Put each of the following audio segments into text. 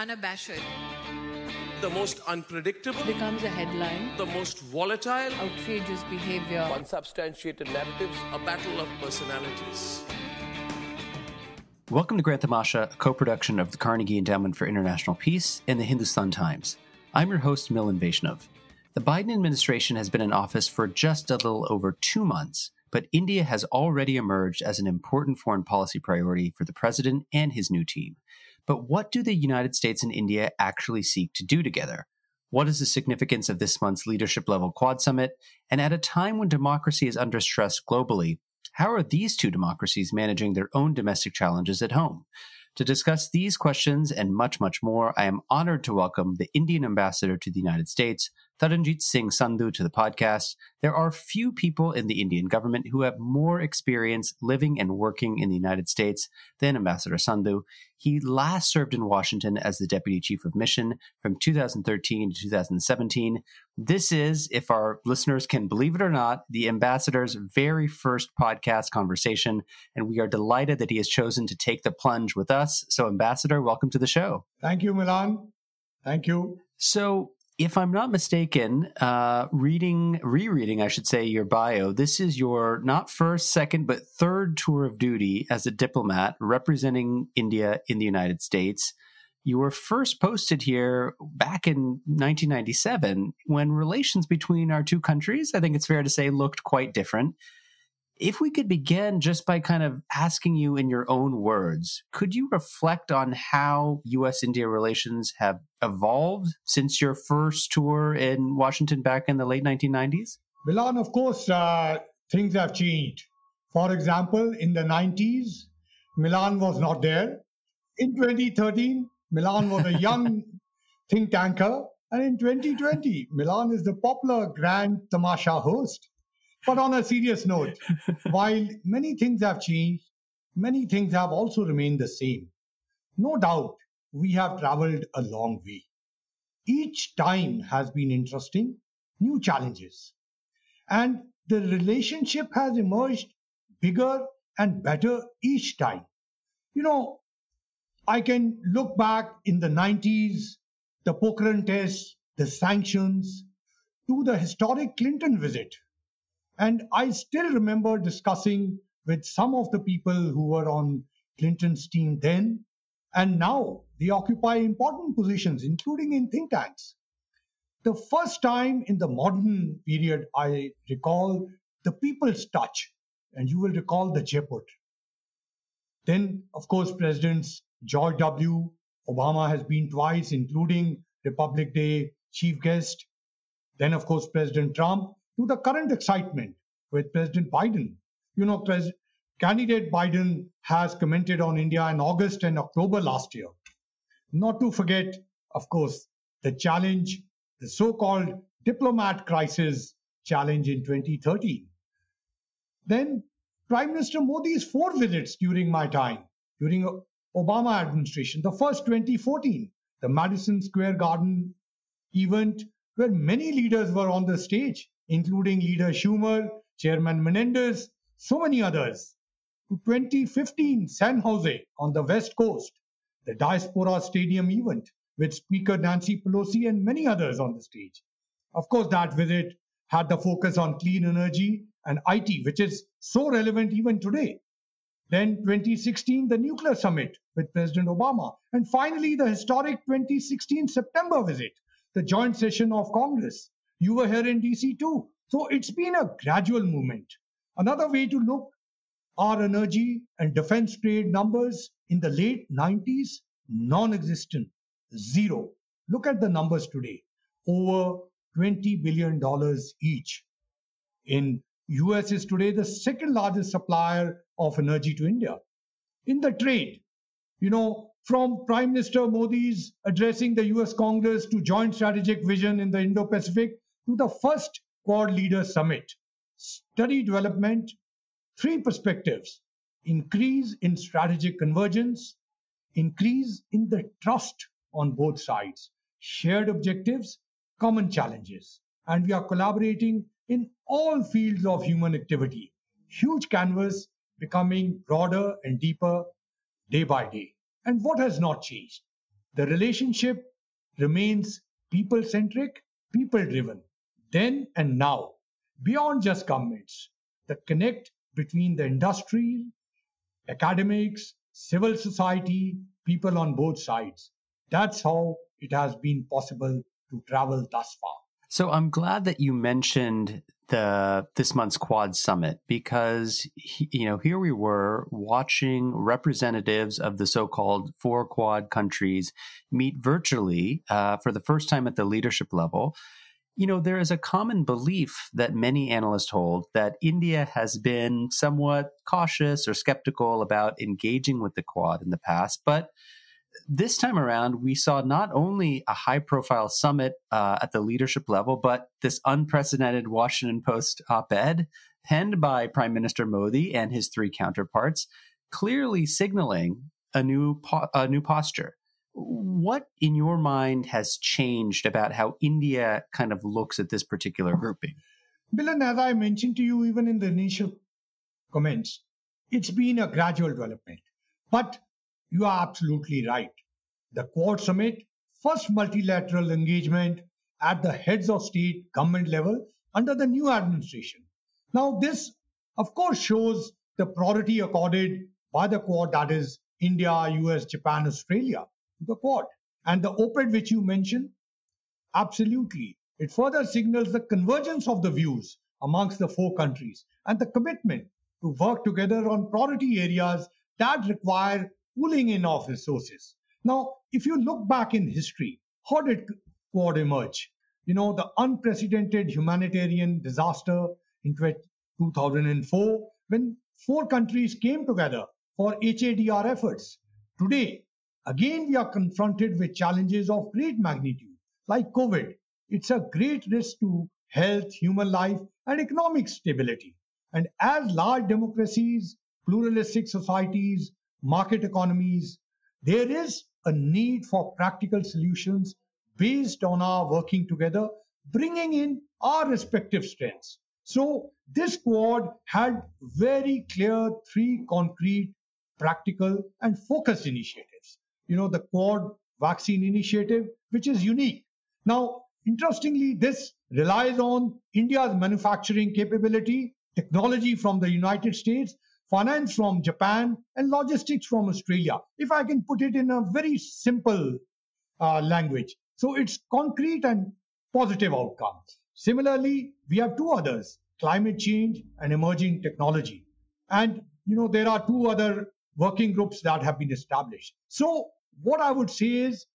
unabashed, the most unpredictable, becomes a headline, the most volatile, outrageous behavior, unsubstantiated narratives, a battle of personalities. Welcome to Grand Tamasha, a co production of the Carnegie Endowment for International Peace and the Hindustan Times. I'm your host, Milan Vaishnav. The Biden administration has been in office for just a little over two months, but India has already emerged as an important foreign policy priority for the president and his new team. But what do the United States and India actually seek to do together? What is the significance of this month's leadership level Quad summit? And at a time when democracy is under stress globally, how are these two democracies managing their own domestic challenges at home? To discuss these questions and much, much more, I am honored to welcome the Indian ambassador to the United States, Taranjit Singh Sandhu, to the podcast. There are few people in the Indian government who have more experience living and working in the United States than Ambassador Sandhu. He last served in Washington as the Deputy Chief of Mission from 2013 to 2017. This is, if our listeners can believe it or not, the ambassador's very first podcast conversation, and we are delighted that he has chosen to take the plunge with us. So, Ambassador, welcome to the show. Thank you, Milan. Thank you. So, if I'm not mistaken, uh, reading, rereading, I should say, your bio, this is your not first, second, but third tour of duty as a diplomat representing India in the United States. You were first posted here back in 1997 when relations between our two countries, I think it's fair to say, looked quite different. If we could begin just by kind of asking you in your own words, could you reflect on how US India relations have evolved since your first tour in Washington back in the late 1990s? Milan, of course, uh, things have changed. For example, in the 90s, Milan was not there. In 2013, Milan was a young think tanker. And in 2020, Milan is the popular Grand Tamasha host. But on a serious note, while many things have changed, many things have also remained the same. No doubt, we have traveled a long way. Each time has been interesting, new challenges. And the relationship has emerged bigger and better each time. You know, I can look back in the 90s, the Pokhran test, the sanctions, to the historic Clinton visit and I still remember discussing with some of the people who were on Clinton's team then, and now they occupy important positions, including in think tanks. The first time in the modern period, I recall the people's touch, and you will recall the Jaipur. Then, of course, Presidents George W. Obama has been twice, including Republic Day chief guest. Then, of course, President Trump to the current excitement with President Biden. You know, Pres- candidate Biden has commented on India in August and October last year. Not to forget, of course, the challenge, the so called diplomat crisis challenge in 2013. Then Prime Minister Modi's four visits during my time, during Obama administration. The first 2014, the Madison Square Garden event where many leaders were on the stage, including leader Schumer, Chairman Menendez, so many others. To 2015 San Jose on the West Coast, the Diaspora Stadium event with Speaker Nancy Pelosi and many others on the stage. Of course, that visit had the focus on clean energy and IT, which is so relevant even today. Then 2016, the nuclear summit with President Obama. And finally, the historic 2016 September visit, the joint session of Congress. You were here in DC too. So it's been a gradual movement. Another way to look our energy and defense trade numbers in the late 90s, non existent, zero. Look at the numbers today over $20 billion each. In US is today the second largest supplier of energy to India. In the trade, you know, from Prime Minister Modi's addressing the US Congress to joint strategic vision in the Indo Pacific to the first Quad Leaders Summit. Study development, three perspectives increase in strategic convergence, increase in the trust on both sides, shared objectives, common challenges. And we are collaborating in all fields of human activity. Huge canvas becoming broader and deeper day by day. And what has not changed? the relationship remains people centric, people driven, then and now, beyond just governments. The connect between the industry, academics, civil society, people on both sides. That's how it has been possible to travel thus far. So I'm glad that you mentioned the this month's Quad Summit because you know here we were watching representatives of the so-called four Quad countries meet virtually uh, for the first time at the leadership level. You know there is a common belief that many analysts hold that India has been somewhat cautious or skeptical about engaging with the Quad in the past, but this time around, we saw not only a high profile summit uh, at the leadership level, but this unprecedented Washington Post op ed penned by Prime Minister Modi and his three counterparts, clearly signaling a new, po- a new posture. What, in your mind, has changed about how India kind of looks at this particular grouping? Milan, as I mentioned to you even in the initial comments, it's been a gradual development. But you are absolutely right. The Quad Summit, first multilateral engagement at the heads of state government level under the new administration. Now, this, of course, shows the priority accorded by the Quad, that is India, US, Japan, Australia, to the Quad. And the op ed which you mentioned, absolutely. It further signals the convergence of the views amongst the four countries and the commitment to work together on priority areas that require pooling in of resources. Now, if you look back in history, how did Quad emerge? You know, the unprecedented humanitarian disaster in 2004 when four countries came together for HADR efforts. Today, again, we are confronted with challenges of great magnitude, like COVID. It's a great risk to health, human life, and economic stability. And as large democracies, pluralistic societies, market economies, there is a need for practical solutions based on our working together, bringing in our respective strengths. So this quad had very clear three concrete, practical, and focused initiatives. You know, the quad vaccine initiative, which is unique. Now, interestingly, this relies on India's manufacturing capability, technology from the United States, finance from Japan, and logistics from Australia, if I can put it in a very simple uh, language. So it's concrete and positive outcome. Similarly, we have two others, climate change and emerging technology. And, you know, there are two other working groups that have been established. So what I would say is,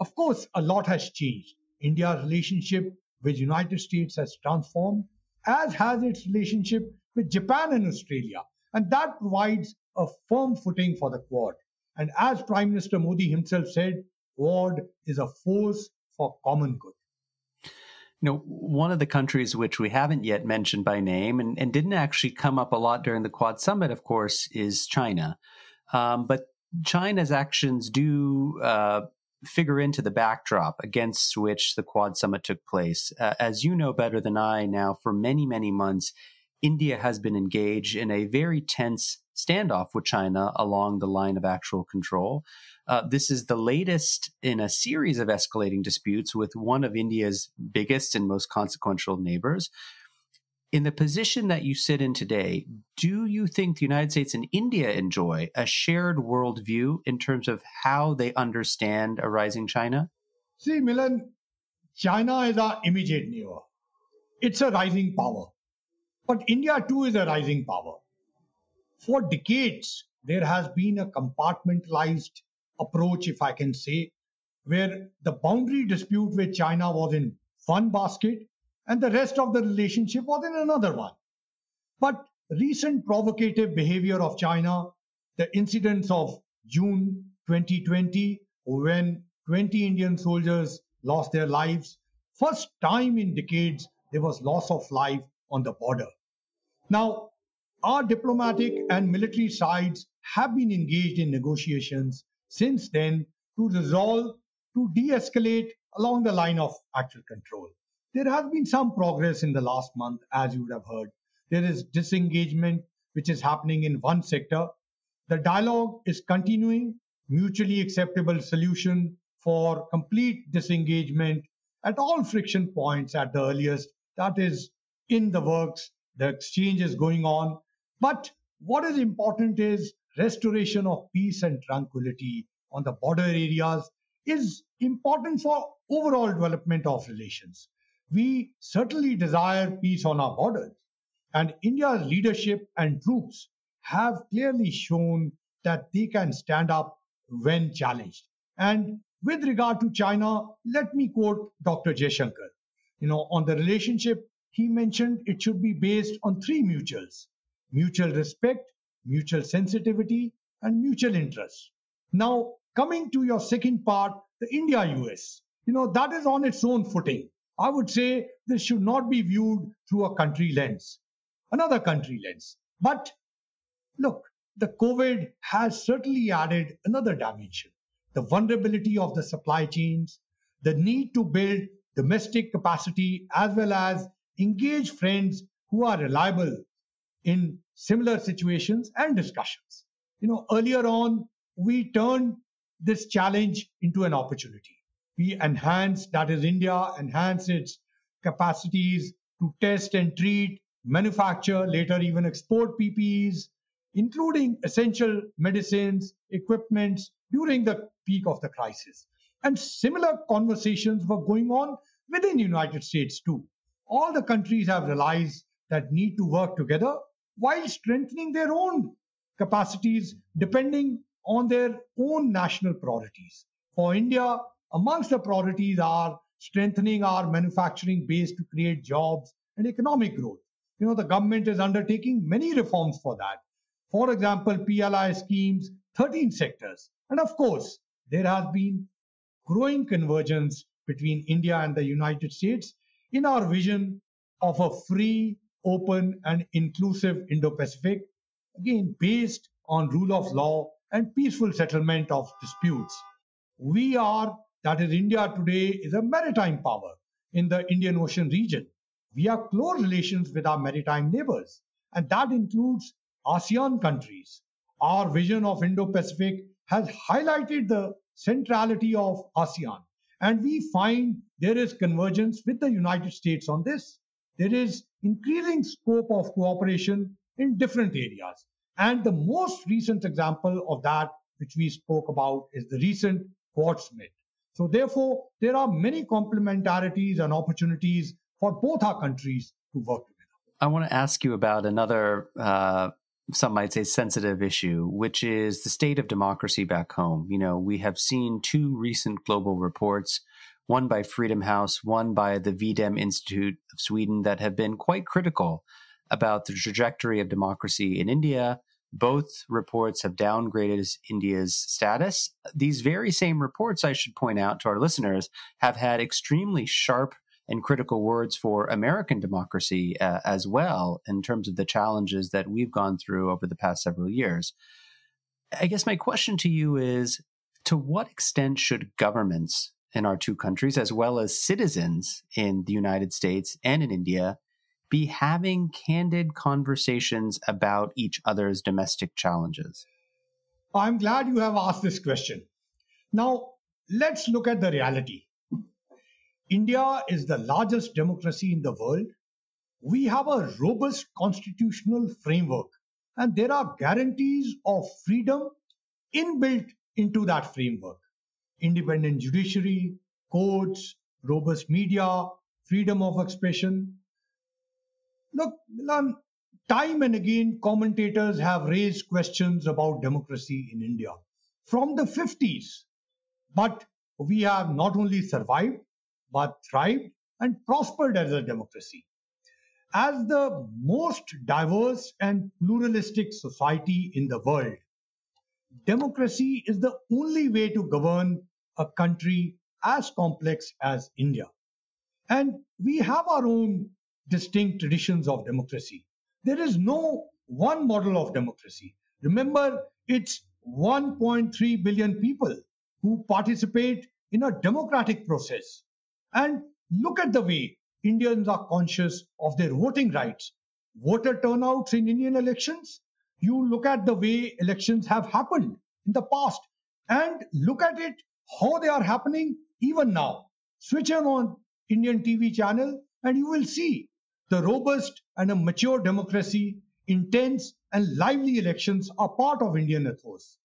of course, a lot has changed. India's relationship with United States has transformed, as has its relationship with Japan and Australia. And that provides a firm footing for the Quad. And as Prime Minister Modi himself said, Quad is a force for common good. You know, one of the countries which we haven't yet mentioned by name and, and didn't actually come up a lot during the Quad Summit, of course, is China. Um, but China's actions do uh, figure into the backdrop against which the Quad Summit took place. Uh, as you know better than I now, for many, many months, India has been engaged in a very tense standoff with China along the line of actual control. Uh, this is the latest in a series of escalating disputes with one of India's biggest and most consequential neighbors. In the position that you sit in today, do you think the United States and India enjoy a shared worldview in terms of how they understand a rising China? See, Milan, China is our immediate neighbor. It's a rising power. But India too is a rising power. For decades, there has been a compartmentalized approach, if I can say, where the boundary dispute with China was in one basket and the rest of the relationship was in another one. But recent provocative behavior of China, the incidents of June 2020, when 20 Indian soldiers lost their lives, first time in decades there was loss of life on the border. Now, our diplomatic and military sides have been engaged in negotiations since then to resolve, to de escalate along the line of actual control. There has been some progress in the last month, as you would have heard. There is disengagement which is happening in one sector. The dialogue is continuing, mutually acceptable solution for complete disengagement at all friction points at the earliest. That is in the works. The exchange is going on. But what is important is restoration of peace and tranquility on the border areas is important for overall development of relations. We certainly desire peace on our borders, and India's leadership and troops have clearly shown that they can stand up when challenged. And with regard to China, let me quote Dr. Jaishankar. You know, on the relationship, he mentioned it should be based on three mutuals mutual respect, mutual sensitivity, and mutual interest. Now, coming to your second part, the India US, you know, that is on its own footing. I would say this should not be viewed through a country lens, another country lens. But look, the COVID has certainly added another dimension the vulnerability of the supply chains, the need to build domestic capacity, as well as engage friends who are reliable in similar situations and discussions. You know, earlier on, we turned this challenge into an opportunity. We enhanced, that is, India enhanced its capacities to test and treat, manufacture, later even export PPEs, including essential medicines, equipments during the peak of the crisis. And similar conversations were going on within the United States too. All the countries have realized that need to work together while strengthening their own capacities depending on their own national priorities. For India, amongst the priorities are strengthening our manufacturing base to create jobs and economic growth. You know, the government is undertaking many reforms for that. For example, PLI schemes, 13 sectors. And of course, there has been growing convergence between India and the United States in our vision of a free, open, and inclusive Indo Pacific, again, based on rule of law and peaceful settlement of disputes. We are, that is, India today is a maritime power in the Indian Ocean region. We have close relations with our maritime neighbors, and that includes ASEAN countries. Our vision of Indo Pacific has highlighted the centrality of ASEAN. And we find there is convergence with the United States on this. There is increasing scope of cooperation in different areas. And the most recent example of that, which we spoke about, is the recent Quad Summit. So, therefore, there are many complementarities and opportunities for both our countries to work together. I want to ask you about another, uh, some might say, sensitive issue, which is the state of democracy back home. You know, we have seen two recent global reports, one by Freedom House, one by the V-Dem Institute of Sweden, that have been quite critical about the trajectory of democracy in India. Both reports have downgraded India's status. These very same reports, I should point out to our listeners, have had extremely sharp and critical words for American democracy uh, as well, in terms of the challenges that we've gone through over the past several years. I guess my question to you is to what extent should governments in our two countries, as well as citizens in the United States and in India, be having candid conversations about each other's domestic challenges? I'm glad you have asked this question. Now, let's look at the reality. India is the largest democracy in the world. We have a robust constitutional framework, and there are guarantees of freedom inbuilt into that framework independent judiciary, courts, robust media, freedom of expression. Look, time and again, commentators have raised questions about democracy in India from the 50s. But we have not only survived, but thrived and prospered as a democracy. As the most diverse and pluralistic society in the world, democracy is the only way to govern a country as complex as India. And we have our own distinct traditions of democracy. There is no one model of democracy. Remember, it's 1.3 billion people who participate in a democratic process. And look at the way Indians are conscious of their voting rights. Voter turnouts in Indian elections, you look at the way elections have happened in the past and look at it how they are happening even now. Switch on Indian TV channel and you will see the robust and a mature democracy, intense and lively elections are part of Indian ethos.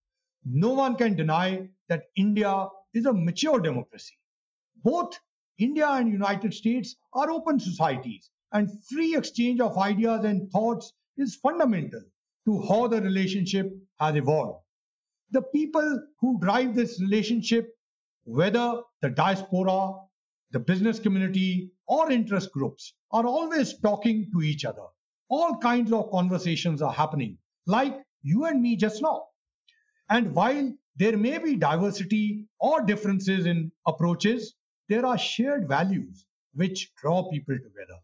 No one can deny that India is a mature democracy. Both India and United States are open societies and free exchange of ideas and thoughts is fundamental to how the relationship has evolved. The people who drive this relationship, whether the diaspora, the business community, or interest groups, are always talking to each other. All kinds of conversations are happening, like you and me just now. And while there may be diversity or differences in approaches, there are shared values which draw people together.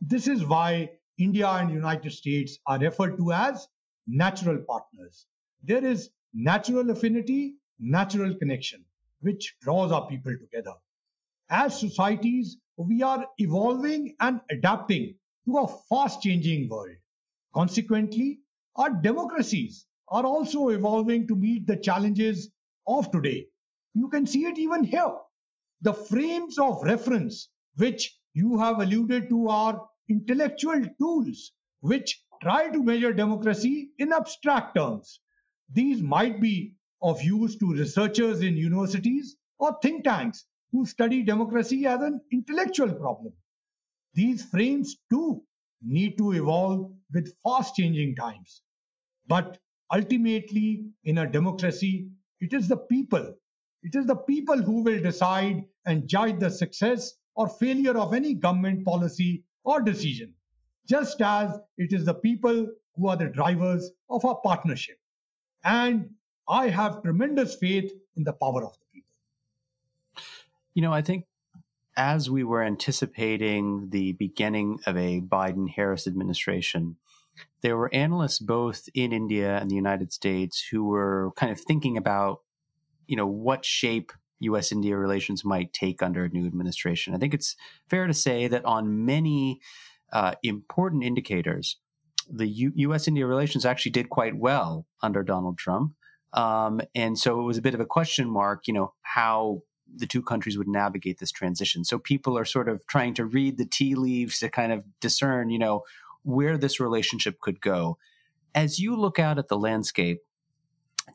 This is why India and United States are referred to as natural partners. There is natural affinity, natural connection, which draws our people together. As societies, we are evolving and adapting to a fast changing world. Consequently, our democracies are also evolving to meet the challenges of today. You can see it even here. The frames of reference, which you have alluded to, are intellectual tools which try to measure democracy in abstract terms. These might be of use to researchers in universities or think tanks who study democracy as an intellectual problem. These frames too need to evolve with fast changing times. But ultimately, in a democracy, it is the people. It is the people who will decide and judge the success or failure of any government policy or decision, just as it is the people who are the drivers of our partnership. And I have tremendous faith in the power of the people. You know, I think as we were anticipating the beginning of a Biden Harris administration, there were analysts both in India and the United States who were kind of thinking about, you know, what shape U.S. India relations might take under a new administration. I think it's fair to say that on many uh, important indicators, the U- U.S. India relations actually did quite well under Donald Trump. Um, and so it was a bit of a question mark, you know, how the two countries would navigate this transition. So people are sort of trying to read the tea leaves to kind of discern, you know, where this relationship could go. As you look out at the landscape,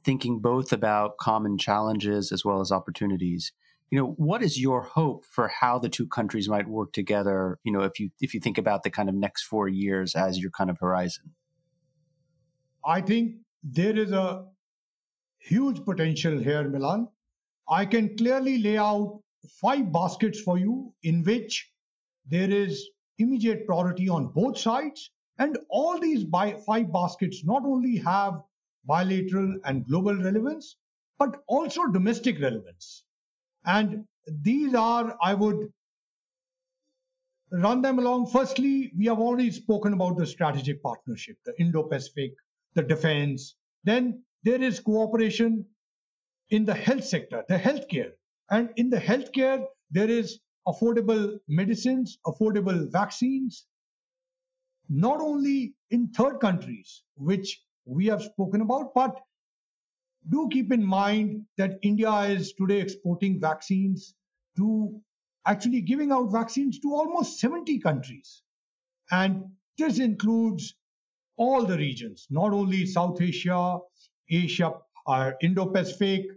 thinking both about common challenges as well as opportunities, you know, what is your hope for how the two countries might work together? You know, if you if you think about the kind of next four years as your kind of horizon. I think there is a huge potential here, Milan. I can clearly lay out five baskets for you in which there is immediate priority on both sides. And all these five baskets not only have bilateral and global relevance, but also domestic relevance. And these are, I would run them along. Firstly, we have already spoken about the strategic partnership, the Indo Pacific, the defense. Then there is cooperation in the health sector, the healthcare. And in the healthcare, there is affordable medicines, affordable vaccines, not only in third countries, which we have spoken about, but do keep in mind that India is today exporting vaccines to actually giving out vaccines to almost 70 countries. And this includes all the regions, not only South Asia, Asia, uh, Indo Pacific,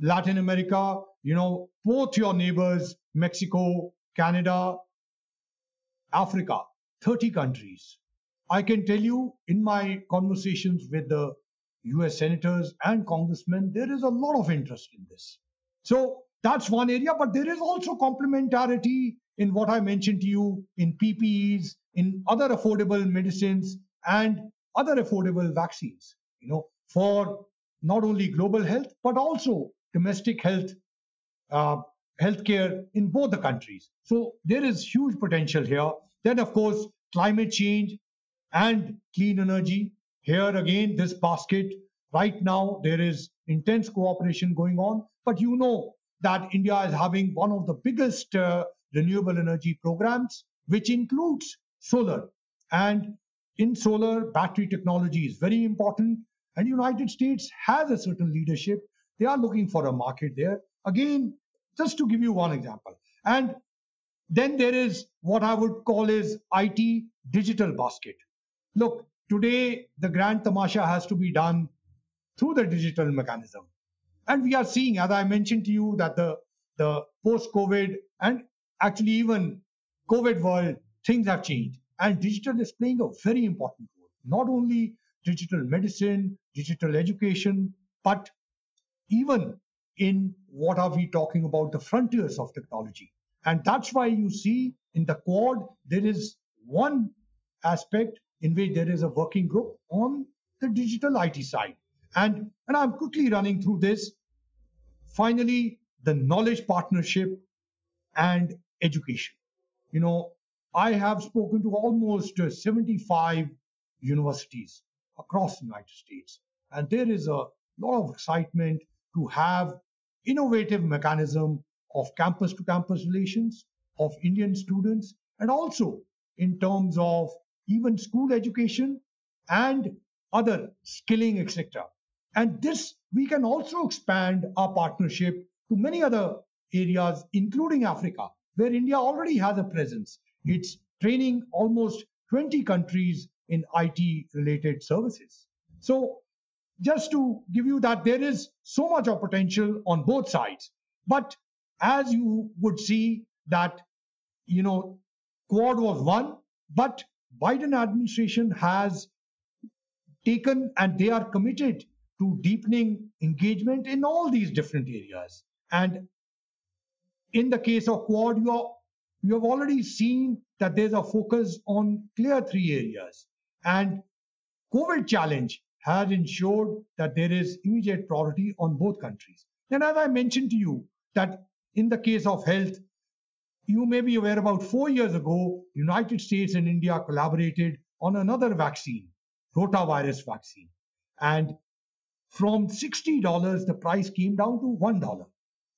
Latin America, you know, both your neighbors, Mexico, Canada, Africa, 30 countries. I can tell you in my conversations with the US senators and congressmen, there is a lot of interest in this. So that's one area, but there is also complementarity in what I mentioned to you in PPEs, in other affordable medicines, and other affordable vaccines, you know, for not only global health, but also domestic health, uh, healthcare in both the countries. So there is huge potential here. Then, of course, climate change and clean energy. Here again, this basket, right now, there is intense cooperation going on. But you know that India is having one of the biggest uh, renewable energy programs, which includes solar. And in solar, battery technology is very important. And United States has a certain leadership. They are looking for a market there. again, just to give you one example. And then there is what I would call is IT digital basket. Look, today the grand tamasha has to be done through the digital mechanism. And we are seeing, as I mentioned to you, that the, the post-COVID and actually even COVID world, things have changed. And digital is playing a very important role. Not only digital medicine, digital education, but even in what are we talking about the frontiers of technology. And that's why you see in the quad, there is one aspect in which there is a working group on the digital IT side. And, and I'm quickly running through this. Finally, the knowledge partnership and education. You know, I have spoken to almost uh, 75 universities across the United States, and there is a lot of excitement to have innovative mechanism of campus to campus relations of Indian students, and also in terms of even school education and other skilling, etc. And this, we can also expand our partnership to many other areas, including Africa, where India already has a presence. It's training almost 20 countries in IT related services. So, just to give you that there is so much of potential on both sides. But as you would see that, you know, Quad was one, but Biden administration has taken and they are committed to deepening engagement in all these different areas. And in the case of Quad, you, are, you have already seen that there's a focus on clear three areas. And COVID challenge has ensured that there is immediate priority on both countries. And as I mentioned to you, that in the case of health, you may be aware about four years ago, United States and India collaborated on another vaccine, rotavirus vaccine. And from $60, the price came down to $1.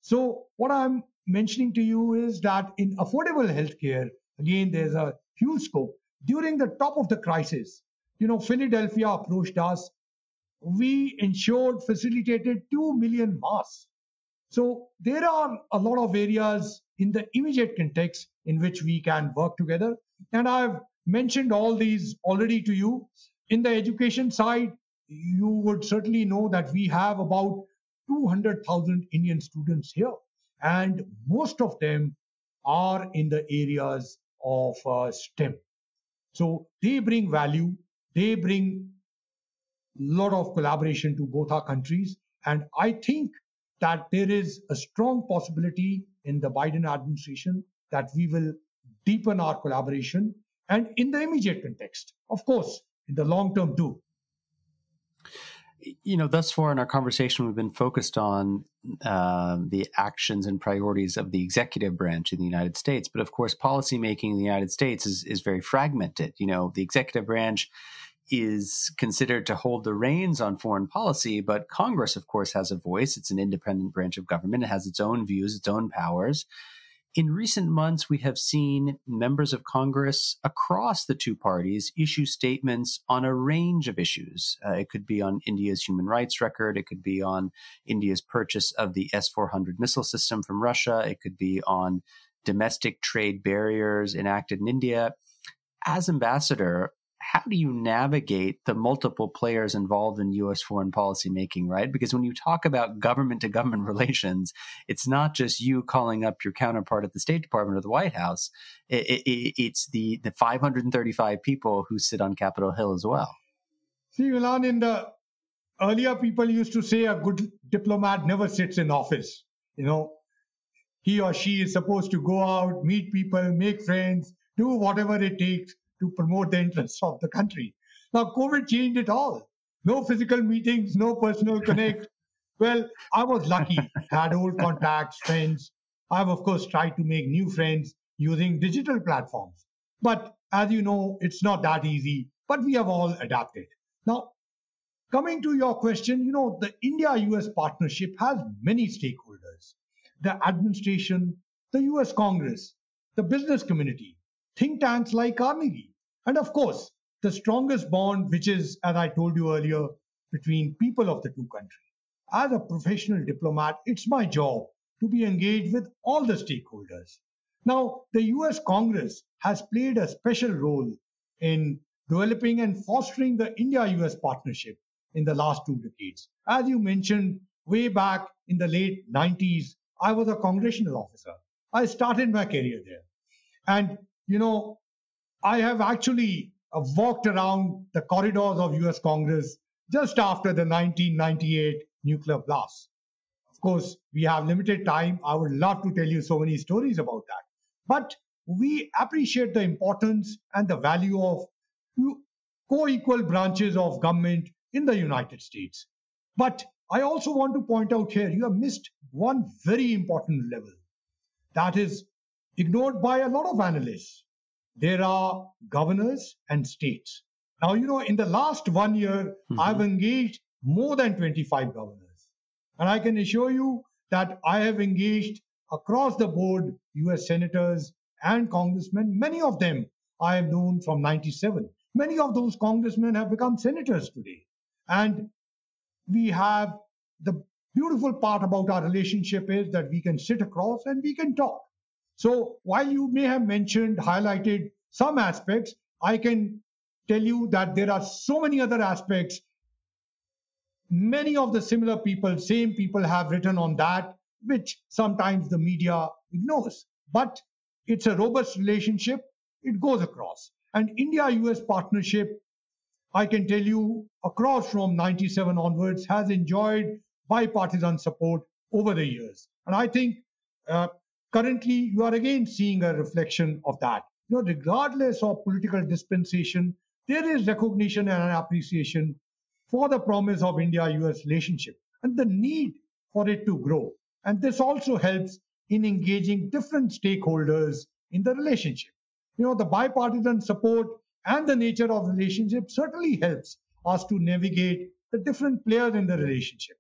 So what I'm mentioning to you is that in affordable healthcare, again, there's a huge scope. During the top of the crisis, you know, Philadelphia approached us. We ensured, facilitated 2 million masks. So there are a lot of areas in the immediate context in which we can work together. And I've mentioned all these already to you. In the education side, you would certainly know that we have about 200,000 Indian students here, and most of them are in the areas of uh, STEM. So they bring value, they bring a lot of collaboration to both our countries. And I think that there is a strong possibility in the Biden administration that we will deepen our collaboration and in the immediate context, of course, in the long term too. You know, thus far in our conversation, we've been focused on uh, the actions and priorities of the executive branch in the United States. But of course, policymaking in the United States is, is very fragmented. You know, the executive branch is considered to hold the reins on foreign policy, but Congress, of course, has a voice. It's an independent branch of government. It has its own views, its own powers. In recent months, we have seen members of Congress across the two parties issue statements on a range of issues. Uh, it could be on India's human rights record. It could be on India's purchase of the S 400 missile system from Russia. It could be on domestic trade barriers enacted in India. As ambassador, how do you navigate the multiple players involved in U.S. foreign policy making, right? Because when you talk about government to government relations, it's not just you calling up your counterpart at the State Department or the White House. It, it, it's the, the 535 people who sit on Capitol Hill as well. See, Milan, in the earlier people used to say a good diplomat never sits in office. You know, he or she is supposed to go out, meet people, make friends, do whatever it takes to promote the interests of the country. Now, COVID changed it all. No physical meetings, no personal connect. well, I was lucky, had old contacts, friends. I've, of course, tried to make new friends using digital platforms. But as you know, it's not that easy, but we have all adapted. Now, coming to your question, you know, the India US partnership has many stakeholders the administration, the US Congress, the business community, think tanks like Carnegie. And of course, the strongest bond, which is, as I told you earlier, between people of the two countries. As a professional diplomat, it's my job to be engaged with all the stakeholders. Now, the US Congress has played a special role in developing and fostering the India US partnership in the last two decades. As you mentioned, way back in the late 90s, I was a congressional officer. I started my career there. And, you know, I have actually uh, walked around the corridors of US Congress just after the 1998 nuclear blast. Of course, we have limited time. I would love to tell you so many stories about that. But we appreciate the importance and the value of co equal branches of government in the United States. But I also want to point out here you have missed one very important level that is ignored by a lot of analysts. There are governors and states. Now, you know, in the last one year, mm-hmm. I've engaged more than 25 governors. And I can assure you that I have engaged across the board US senators and congressmen. Many of them I have known from 97. Many of those congressmen have become senators today. And we have the beautiful part about our relationship is that we can sit across and we can talk. So while you may have mentioned, highlighted some aspects, I can tell you that there are so many other aspects. Many of the similar people, same people have written on that, which sometimes the media ignores. But it's a robust relationship, it goes across. And India US partnership, I can tell you, across from 97 onwards, has enjoyed bipartisan support over the years. And I think uh, currently you are again seeing a reflection of that. You know, regardless of political dispensation, there is recognition and appreciation for the promise of India-US relationship and the need for it to grow. And this also helps in engaging different stakeholders in the relationship. You know, the bipartisan support and the nature of relationship certainly helps us to navigate the different players in the relationship.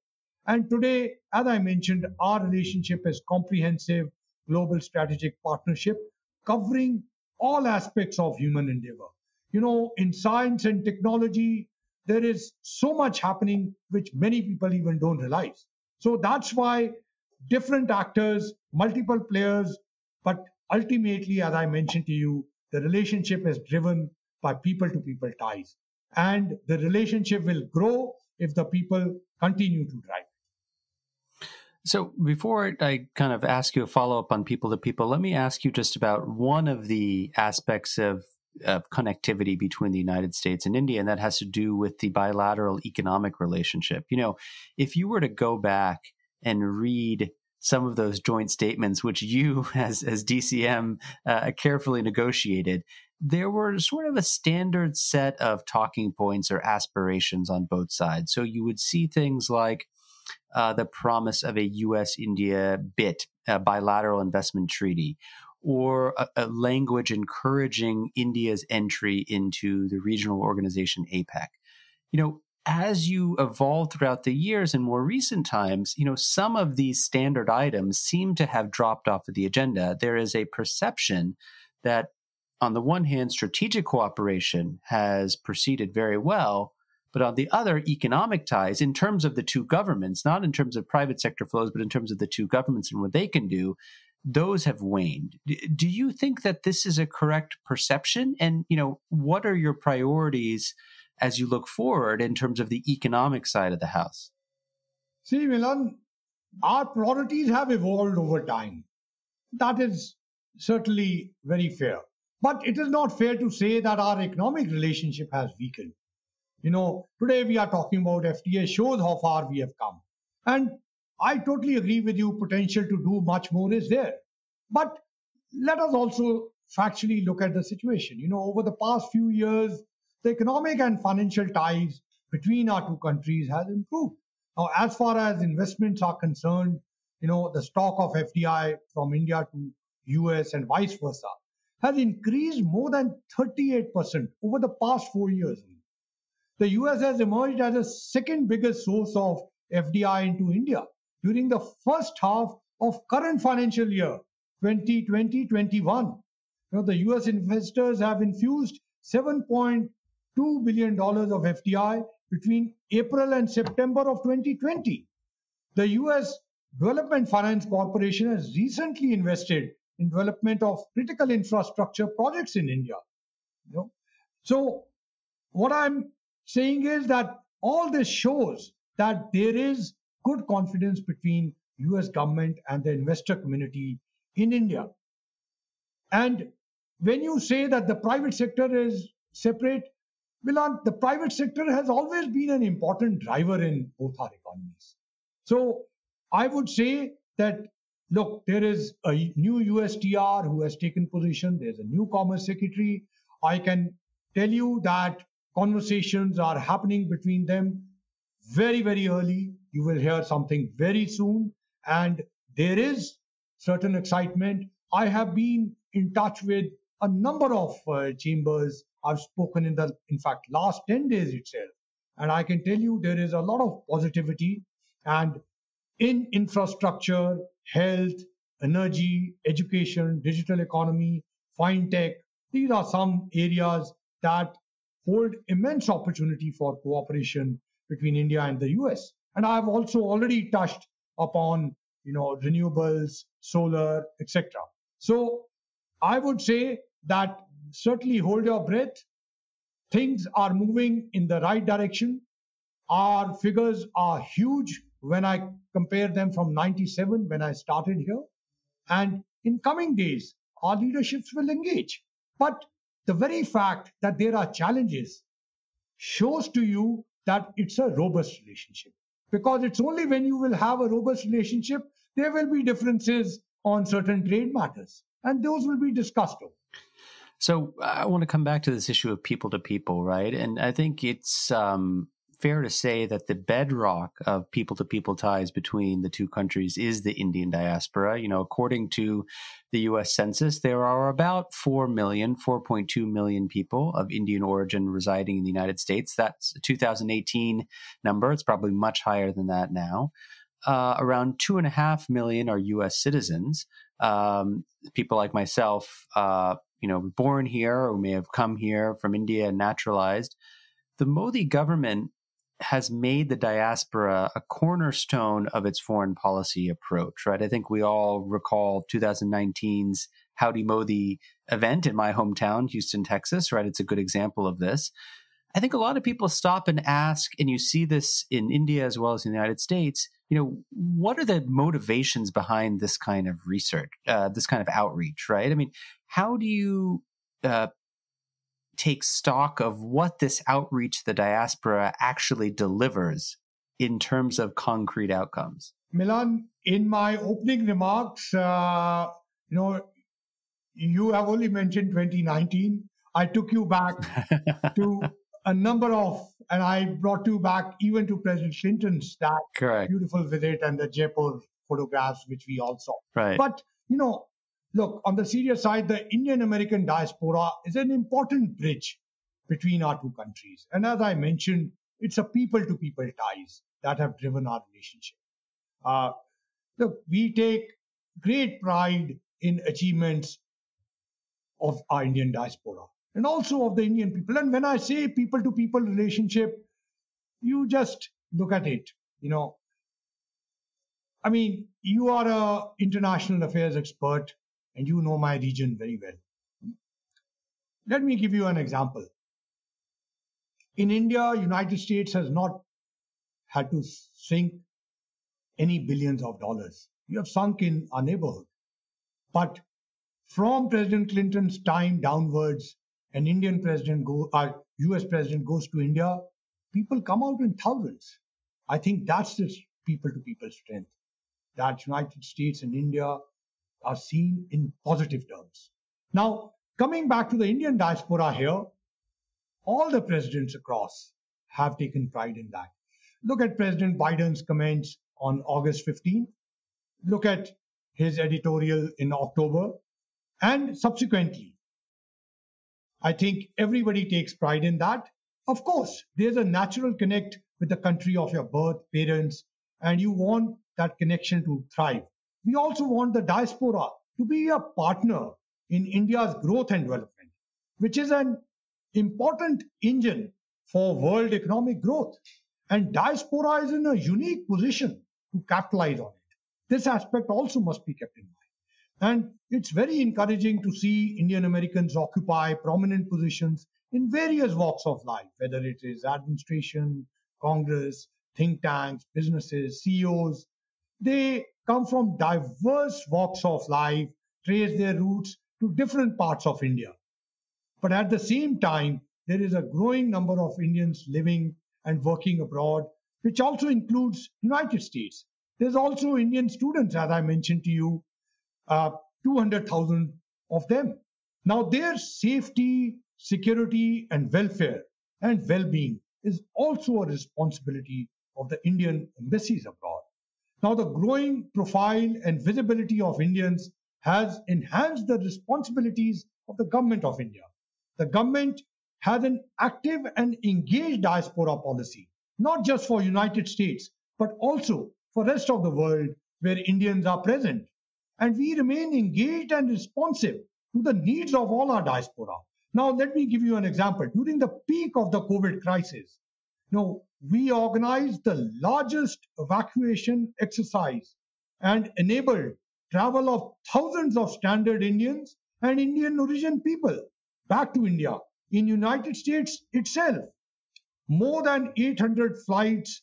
And today, as I mentioned, our relationship is comprehensive global strategic partnership covering all aspects of human endeavor. You know, in science and technology, there is so much happening which many people even don't realize. So that's why different actors, multiple players, but ultimately, as I mentioned to you, the relationship is driven by people to people ties. And the relationship will grow if the people continue to drive. So before I kind of ask you a follow up on people to people, let me ask you just about one of the aspects of, of connectivity between the United States and India, and that has to do with the bilateral economic relationship. You know, if you were to go back and read some of those joint statements, which you, as as DCM, uh, carefully negotiated, there were sort of a standard set of talking points or aspirations on both sides. So you would see things like uh, the promise of a U.S. India BIT, bilateral investment treaty, or a, a, language encouraging India's entry into the regional organization APEC. You know, as you evolve throughout the years and more recent times, you know, some of these standard items seem to have dropped off of the agenda. There is a perception that, on the one hand, strategic cooperation has proceeded very well, but on the other, economic ties, in terms of the two governments, not in terms of private sector flows, but in terms of the two governments and what they can do, those have waned. Do you think that this is a correct perception? And, you know, what are your priorities as you look forward in terms of the economic side of the house? See, Milan, our priorities have evolved over time. That is certainly very fair. But it is not fair to say that our economic relationship has weakened. You know, today we are talking about FTA shows how far we have come. And I totally agree with you, potential to do much more is there. But let us also factually look at the situation. You know, over the past few years, the economic and financial ties between our two countries has improved. Now, as far as investments are concerned, you know, the stock of FDI from India to US and vice versa has increased more than 38% over the past four years the US has emerged as the second biggest source of FDI into India during the first half of current financial year 2020-21. Now, the US investors have infused 7.2 billion dollars of FDI between April and September of 2020. The US Development Finance Corporation has recently invested in development of critical infrastructure projects in India. You know? So what I'm saying is that all this shows that there is good confidence between US government and the investor community in India. And when you say that the private sector is separate, Milan, the private sector has always been an important driver in both our economies. So I would say that look, there is a new USTR who has taken position. There's a new Commerce Secretary. I can tell you that conversations are happening between them very, very early. You will hear something very soon. And there is certain excitement. I have been in touch with a number of uh, chambers. I've spoken in the, in fact, last 10 days itself. And I can tell you there is a lot of positivity and in infrastructure, health, energy, education, digital economy, fintech. These are some areas that hold immense opportunity for cooperation between India and the US. And I've also already touched upon, you know, renewables, solar, etc. So I would say that certainly hold your breath. Things are moving in the right direction. Our figures are huge when I compare them from 97 when I started here. And in coming days, our leaderships will engage. But the very fact that there are challenges shows to you that it's a robust relationship. Because it's only when you will have a robust relationship, there will be differences on certain trade matters, and those will be discussed. Over. So I want to come back to this issue of people to people, right? And I think it's um, fair to say that the bedrock of people to people ties between the two countries is the Indian diaspora. You know, according to the US Census, there are about 4 million, 4.2 million people of Indian origin residing in the United States. That's a 2018 number. It's probably much higher than that now. Uh, around two and a half million are U.S. citizens. Um, people like myself, uh, you know, born here or may have come here from India and naturalized. The Modi government has made the diaspora a cornerstone of its foreign policy approach, right? I think we all recall 2019's Howdy Modi event in my hometown, Houston, Texas, right? It's a good example of this. I think a lot of people stop and ask, and you see this in India as well as in the United States, you know, what are the motivations behind this kind of research, uh, this kind of outreach, right? I mean, how do you uh, take stock of what this outreach to the diaspora actually delivers in terms of concrete outcomes? Milan, in my opening remarks, uh, you know, you have only mentioned 2019. I took you back to a number of, and I brought you back even to President Clinton's that Correct. beautiful visit and the Jaipur photographs, which we all saw. Right. But, you know, look, on the serious side, the Indian American diaspora is an important bridge between our two countries. And as I mentioned, it's a people to people ties that have driven our relationship. Uh, look, we take great pride in achievements of our Indian diaspora and also of the Indian people. And when I say people to people relationship, you just look at it. You know, I mean, you are a international affairs expert and you know my region very well. Let me give you an example. In India, United States has not had to sink any billions of dollars. We have sunk in our neighborhood. But from President Clinton's time downwards, an Indian president go, uh, US president goes to India, people come out in thousands. I think that's the people to people strength. That United States and India are seen in positive terms. Now, coming back to the Indian diaspora here, all the presidents across have taken pride in that. Look at President Biden's comments on August 15. Look at his editorial in October. And subsequently, I think everybody takes pride in that. Of course, there's a natural connect with the country of your birth, parents, and you want that connection to thrive. We also want the diaspora to be a partner in India's growth and development, which is an important engine for world economic growth. And diaspora is in a unique position to capitalize on it. this aspect also must be kept in mind. And it's very encouraging to see Indian Americans occupy prominent positions in various walks of life, whether it is administration, Congress, think tanks, businesses, CEOs. They come from diverse walks of life, trace their roots to different parts of India. But at the same time, there is a growing number of Indians living and working abroad, which also includes United States. There's also Indian students, as I mentioned to you, uh, 200,000 of them. Now, their safety, security, and welfare and well being is also a responsibility of the Indian embassies abroad. Now, the growing profile and visibility of Indians has enhanced the responsibilities of the government of India. The government has an active and engaged diaspora policy, not just for United States, but also for rest of the world where Indians are present. And we remain engaged and responsive to the needs of all our diaspora. Now, let me give you an example. During the peak of the COVID crisis, know, we organized the largest evacuation exercise and enabled travel of thousands of standard Indians and Indian origin people back to India in United States itself. More than 800 flights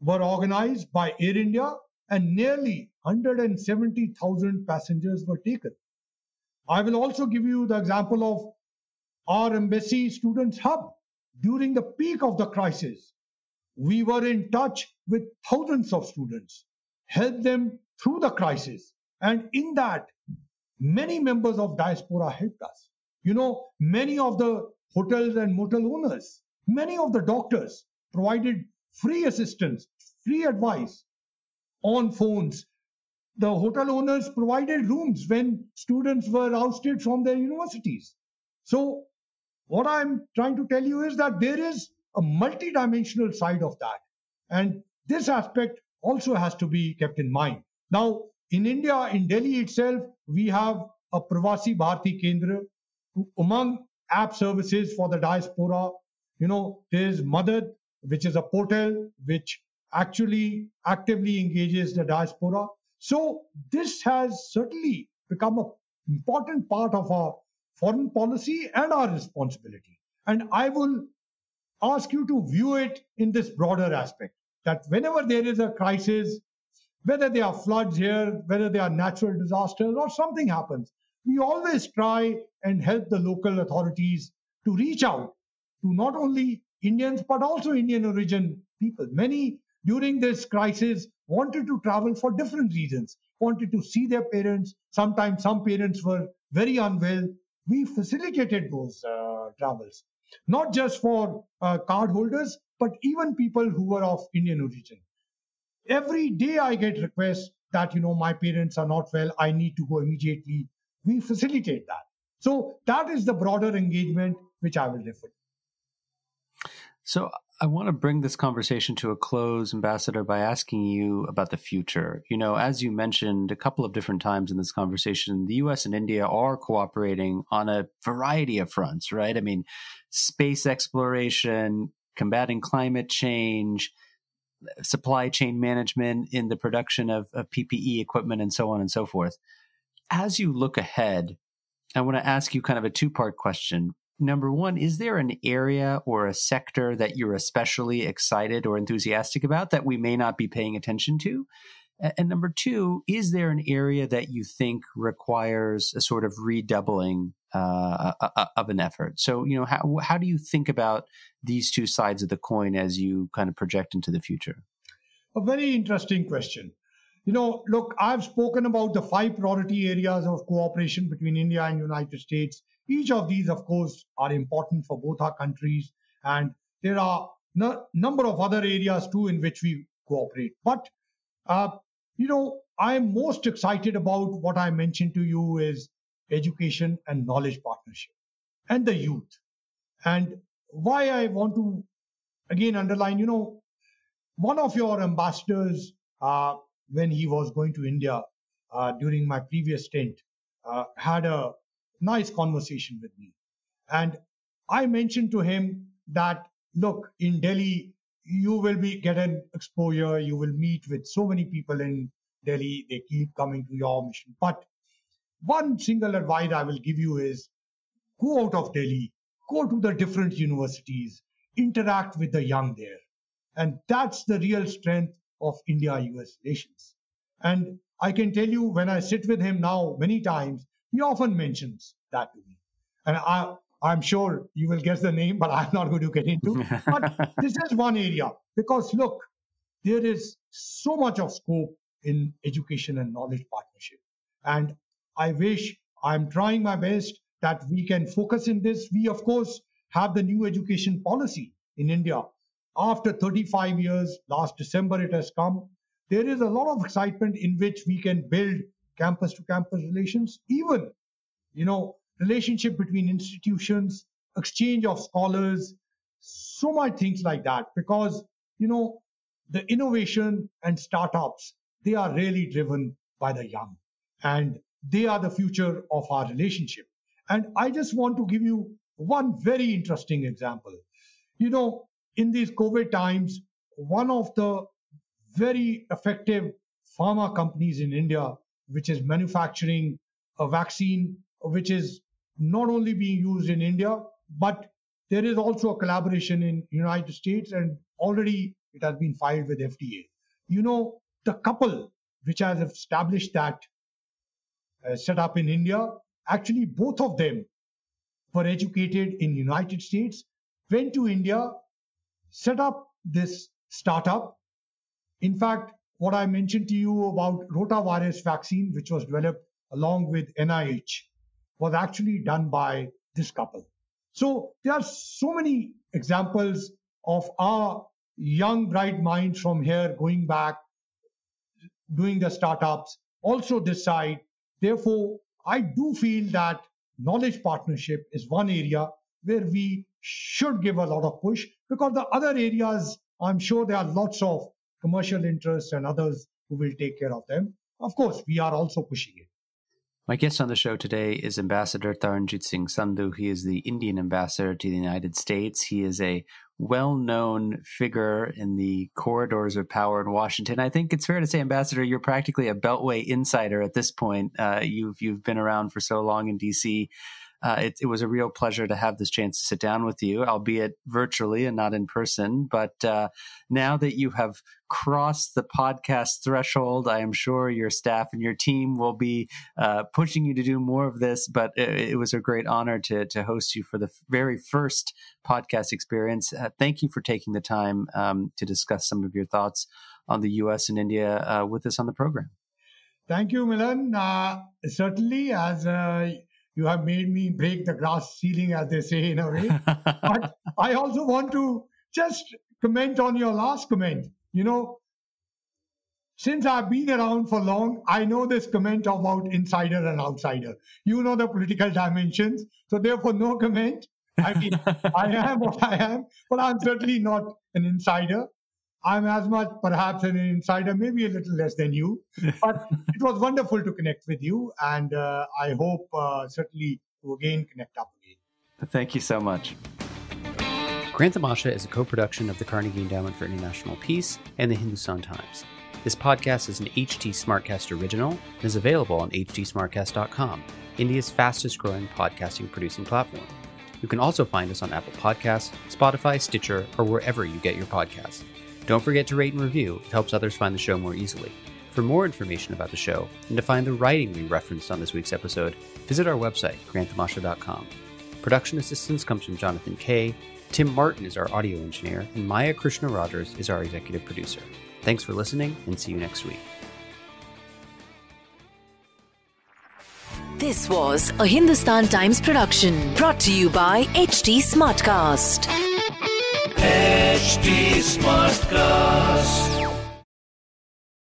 were organized by Air India and nearly 170,000 passengers were taken. I will also give you the example of our embassy students hub. During the peak of the crisis, we were in touch with thousands of students, helped them through the crisis. And in that, many members of diaspora helped us. You know, many of the hotels and motel owners, many of the doctors provided free assistance, free advice on phones. The hotel owners provided rooms when students were ousted from their universities. So, what I'm trying to tell you is that there is a multidimensional side of that. And this aspect also has to be kept in mind. Now, in India, in Delhi itself, we have a Pravasi Bharatiya Kendra. Among app services for the diaspora. You know, there's Madad, which is a portal which actually actively engages the diaspora. So this has certainly become an important part of our foreign policy and our responsibility. And I will ask you to view it in this broader aspect that whenever there is a crisis, whether there are floods here, whether there are natural disasters, or something happens, we always try and help the local authorities to reach out to not only Indians but also Indian origin people. Many during this crisis wanted to travel for different reasons, wanted to see their parents. Sometimes some parents were very unwell. We facilitated those uh, travels, not just for uh, but even people who were of Indian origin. Every day I get requests that, you know, my parents are not well, I need to go immediately we facilitate that. So that is the broader engagement which I will refer to. So I want to bring this conversation to a close, Ambassador, by asking you about the future. You know, as you mentioned a couple of different times in this conversation, the US and India are cooperating on a variety of fronts, right? I mean, space exploration, combating climate change, supply chain management in the production of, of PPE equipment, and so on and so forth as you look ahead, I want to ask you kind of a two part question. Number one, is there an area or a sector that you're especially excited or enthusiastic about that we may not be paying attention to? And number two, is there an area that you think requires a sort of redoubling uh, of an effort? So, you know, how, how do you think about these two sides of the coin as you kind of project into the future? A very interesting question. You know, look, I've spoken about the five priority areas of cooperation between India and United States. Each of these, of course, are important for both our countries, and there are a number of other areas too in which we cooperate. But uh, you know, I'm most excited about what I mentioned to you is education and knowledge partnership and the youth. And why I want to again underline, you know, one of your ambassadors uh, when he was going to India uh, during my previous stint, uh, had a nice conversation with me. And I mentioned to him that, look, in Delhi, you will be get an exposure, you will meet with so many people in Delhi, they keep coming to your mission. But one single advice I will give you is go out of Delhi, go to the different universities, interact with the young there. And that's the real strength of India US relations. And I can tell you when I sit with him now many times, he often mentions that to me. And I, I'm sure you will guess the name, but I'm not going to get into. but this is one area because look, there is so much of scope in education and knowledge partnership. And I wish I'm trying my best that we can focus in this. We, of course, have the new education policy in India. After 35 years, last December it has come. There is a lot of excitement in which we can build campus to campus relations, even, you know, relationship between institutions, exchange of scholars, so much things like that. Because, you know, the innovation and startups, they are really driven by the young. And they are the future of our relationship. And I just want to give you one very interesting example. You know, in these COVID times, one of the very effective pharma companies in India, which is manufacturing a vaccine, which is not only being used in India, but there is also a collaboration in United States, and already it has been filed with FDA. You know, the couple which has established that uh, set up in India, actually both of them were educated in United States, went to India, set up this startup. In fact, what I mentioned to you about rotavirus vaccine, which was developed along with NIH, was actually done by this couple. So there are so many examples of our young, bright minds from here going back, doing the startups, also side. Therefore, I do feel that knowledge partnership is one area where we should give a lot of push because the other areas, I'm sure there are lots of commercial interests and others who will take care of them. Of course, we are also pushing it. My guest on the show today is Ambassador Taranjit Singh Sandhu. He is the Indian ambassador to the United States. He is a well known figure in the corridors of power in Washington. I think it's fair to say, Ambassador, you're practically a Beltway insider at this point. Uh, you've, you've been around for so long in DC. Uh, it, it, was a real pleasure to have this chance to sit down with you, albeit virtually and not in person. But uh, now that you have crossed the podcast threshold, I am sure your staff and your team will be uh, pushing you to do more of this. But it, it, was a great honor to, to host you for the very first podcast experience. Uh, thank you for taking the time um, to discuss some of your thoughts on the U.S. and India uh, with us on the program. Thank you, Milan. Uh, certainly, as you have made me break the glass ceiling, as they say in a way. but I also want to just comment on your last comment. You know, since I've been around for long, I know this comment about insider and outsider. You know the political dimensions, so therefore no comment. I mean, I am what I am, but I'm certainly not an insider. I'm as much perhaps an insider, maybe a little less than you. But it was wonderful to connect with you, and uh, I hope uh, certainly to again connect up again. Thank you so much. Grand Tamasha is a co production of the Carnegie Endowment for International Peace and the Hindustan Times. This podcast is an HT Smartcast original and is available on htsmartcast.com, India's fastest growing podcasting producing platform. You can also find us on Apple Podcasts, Spotify, Stitcher, or wherever you get your podcasts. Don't forget to rate and review, it helps others find the show more easily. For more information about the show and to find the writing we referenced on this week's episode, visit our website, grandtamasha.com. Production assistance comes from Jonathan Kay, Tim Martin is our audio engineer, and Maya Krishna Rogers is our executive producer. Thanks for listening, and see you next week. This was a Hindustan Times production brought to you by HT Smartcast. HT Smartcast.